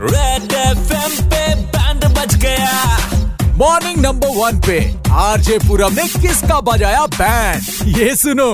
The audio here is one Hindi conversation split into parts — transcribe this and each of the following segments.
रेड एफएम पे बैंड बज गया। मॉर्निंग नंबर वन पे आरजे पूरम ने किसका बजाया बैंड ये सुनो।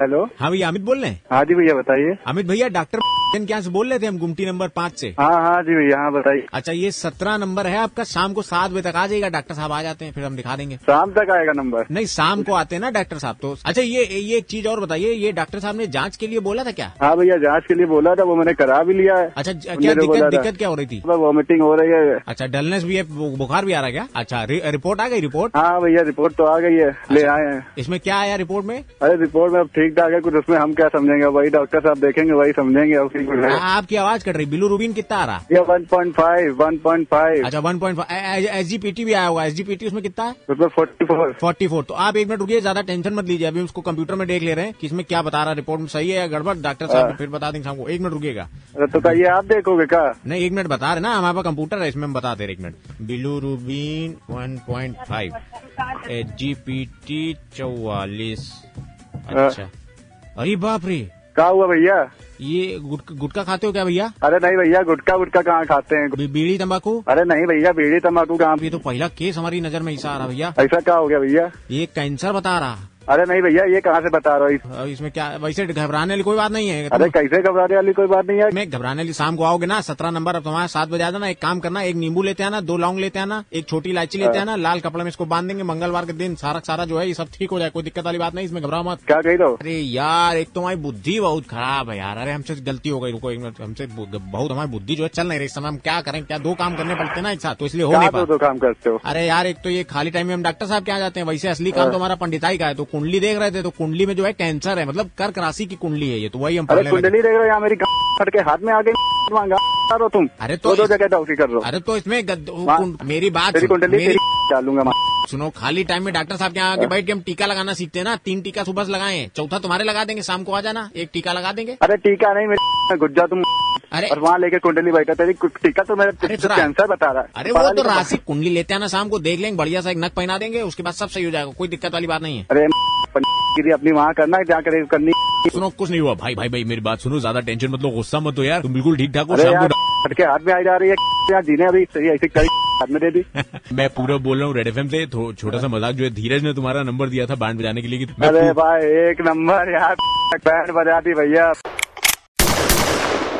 हेलो हाँ भैया अमित बोल रहे हैं। हाँ जी भैया बताइए। अमित भैया डॉक्टर क्या से बोल रहे थे हम गुमटी नंबर पाँच से? हाँ हाँ जी भैया हाँ बताइए। अच्छा ये सत्रह नंबर है आपका शाम को सात बजे तक आ जाएगा डॉक्टर साहब आ जाते हैं फिर हम दिखा देंगे। शाम तक आएगा नंबर। नहीं शाम को आते हैं ना डॉक्टर साहब तो अच्छा ये ये एक चीज़ और बताइए ये डॉक्टर साहब ने जाँच के लिए बोला था क्या? हाँ भैया जाँच के लिए बोला था वो मैंने करा भी लिया है। अच्छा क्या दिक्कत दिक्कत क्या हो रही थी? वॉमिटिंग हो रही है। अच्छा डलनेस भी है बुखार भी आ रहा है क्या? अच्छा रिपोर्ट आ गई रिपोर्ट? हाँ भैया रिपोर्ट तो आ गई है ले अच्छा। आए हैं। इसमें क्या आया रिपोर्ट में? अरे रिपोर्ट में अब ठीक ठाक है कुछ उसमें हम क्या समझेंगे? वही डॉक्टर साहब देखेंगे वही समझेंगे आपकी आवाज़ कट रही बिलू रूबीन कितना आ रहा one point five one point five अच्छा one point five S G P T भी आया होगा एस जी पीटी उसमें कितना है? उसमें फोर्टी फोर फोर्टी फोर तो आप एक मिनट रुकिए ज़्यादा टेंशन मत लीजिए। अभी उसको कंप्यूटर में देख ले रहे हैं कि इसमें क्या बता रहा है रिपोर्ट में सही है या गड़बड़? डॉक्टर साहब हाँ। फिर बता देंगे शाम एक मिनट रुकिएगा। अरे तो कहिए आप देखोगे क्या? नहीं एक मिनट बता रहे ना हमारे पास कंप्यूटर है इसमें हम बता दे रहे एक minute. Bilirubin one point five H G P T चौवालीस। अच्छा। अरे बाप रे! क्या हुआ भैया? ये गुटका गुटखा खाते हो क्या भैया? अरे नहीं भैया गुटका गुटका कहाँ खाते हैं? बीड़ी तंबाकू? अरे नहीं भैया बीड़ी तम्बाकू कहाँ? ये तो पहला केस हमारी नज़र में ऐसा आ रहा भैया। ऐसा क्या हो गया भैया? ये कैंसर बता रहा। अरे नहीं भैया ये कहाँ से बता रहा हो इसमें क्या वैसे घबराने वाली कोई बात नहीं है। अरे कैसे घबराने वाली कोई बात नहीं है? मैं घबराने वाली शाम को आओगे ना सत्रह नंबर अब तुम्हारे सात बजे आ जाना एक काम करना एक नींबू लेते आना दो लौंग लेते आना एक छोटी इलायची लेते आना लाल कपड़े में इसको बाँध देंगे मंगलवार के दिन सारा सारा जो है ये सब ठीक हो जाए कोई दिक्कत वाली बात नहीं इसमें घबराओ मत। क्या कही दो अरे यार एक तो हमारी बुद्धि बहुत खराब है यार अरे हमसे गलती हो गई रुको एक मिनट हमसे बहुत हमारी बुद्धि जो है चल नहीं रही इस समय हम क्या करें क्या दो काम करने पड़ते ना एक साथ तो इसलिए हो क्या नहीं पाता। दो काम करते हो? अरे यार एक तो ये खाली टाइम में हम डॉक्टर साहब के यहाँ जाते हैं वैसे असली काम तो हमारा पंडिताई का है तो कुंडली देख रहे थे तो कुंडली में जो है कैंसर है। मतलब कर्क राशि की कुंडली है ये तो वही हम अरे कुंडली देख रहे हो यहाँ मेरी फट के हाथ में आ गई मांगा। रहो तुम। अरे तो दो जगह डॉक्टरी कर रहे हो। अरे तो इसमें मेरी बात कुंडली डालूँगा सुनो खाली टाइम में डॉक्टर साहब के यहाँ आके बैठ के हम टीका लगाना सीखते हैं ना। तीन टीका सुबह से लगाए चौथा तुम्हारे लगा देंगे शाम को आ जाना। एक टीका लगा देंगे। अरे टीका नहीं मेरे गुज्जा तुम। अरे और वहाँ लेके कुंडली बैठा तेरी टीका तो मेरा कैंसर बता रहा है। अरे वो तो राशि कुंडली लेते हैं ना शाम को देख लेंगे बढ़िया सा एक नक पहना देंगे उसके बाद सब सही हो जाएगा कोई दिक्कत वाली बात नहीं है। अरे गिरी अपनी वहाँ करना क्या जाकर करनी। सुनो कुछ नहीं हुआ। भाई भाई भाई मेरी बात सुनो ज़्यादा टेंशन मतलब लो गुस्सा मत हो यार। तुम बिल्कुल ठीक ठाक हो शाम को हाथ में आई जा रही है यार जीने अभी सही ऐसी करी हाथ में दे दी। मैं पूरा बोल रहा हूँ रेड एफएम से ऐसी छोटा सा मज़ाक जो है धीरज ने तुम्हारा नंबर दिया था बैंड बजाने के लिए अरे भाई एक नंबर यार बैंड बजा दी भैया।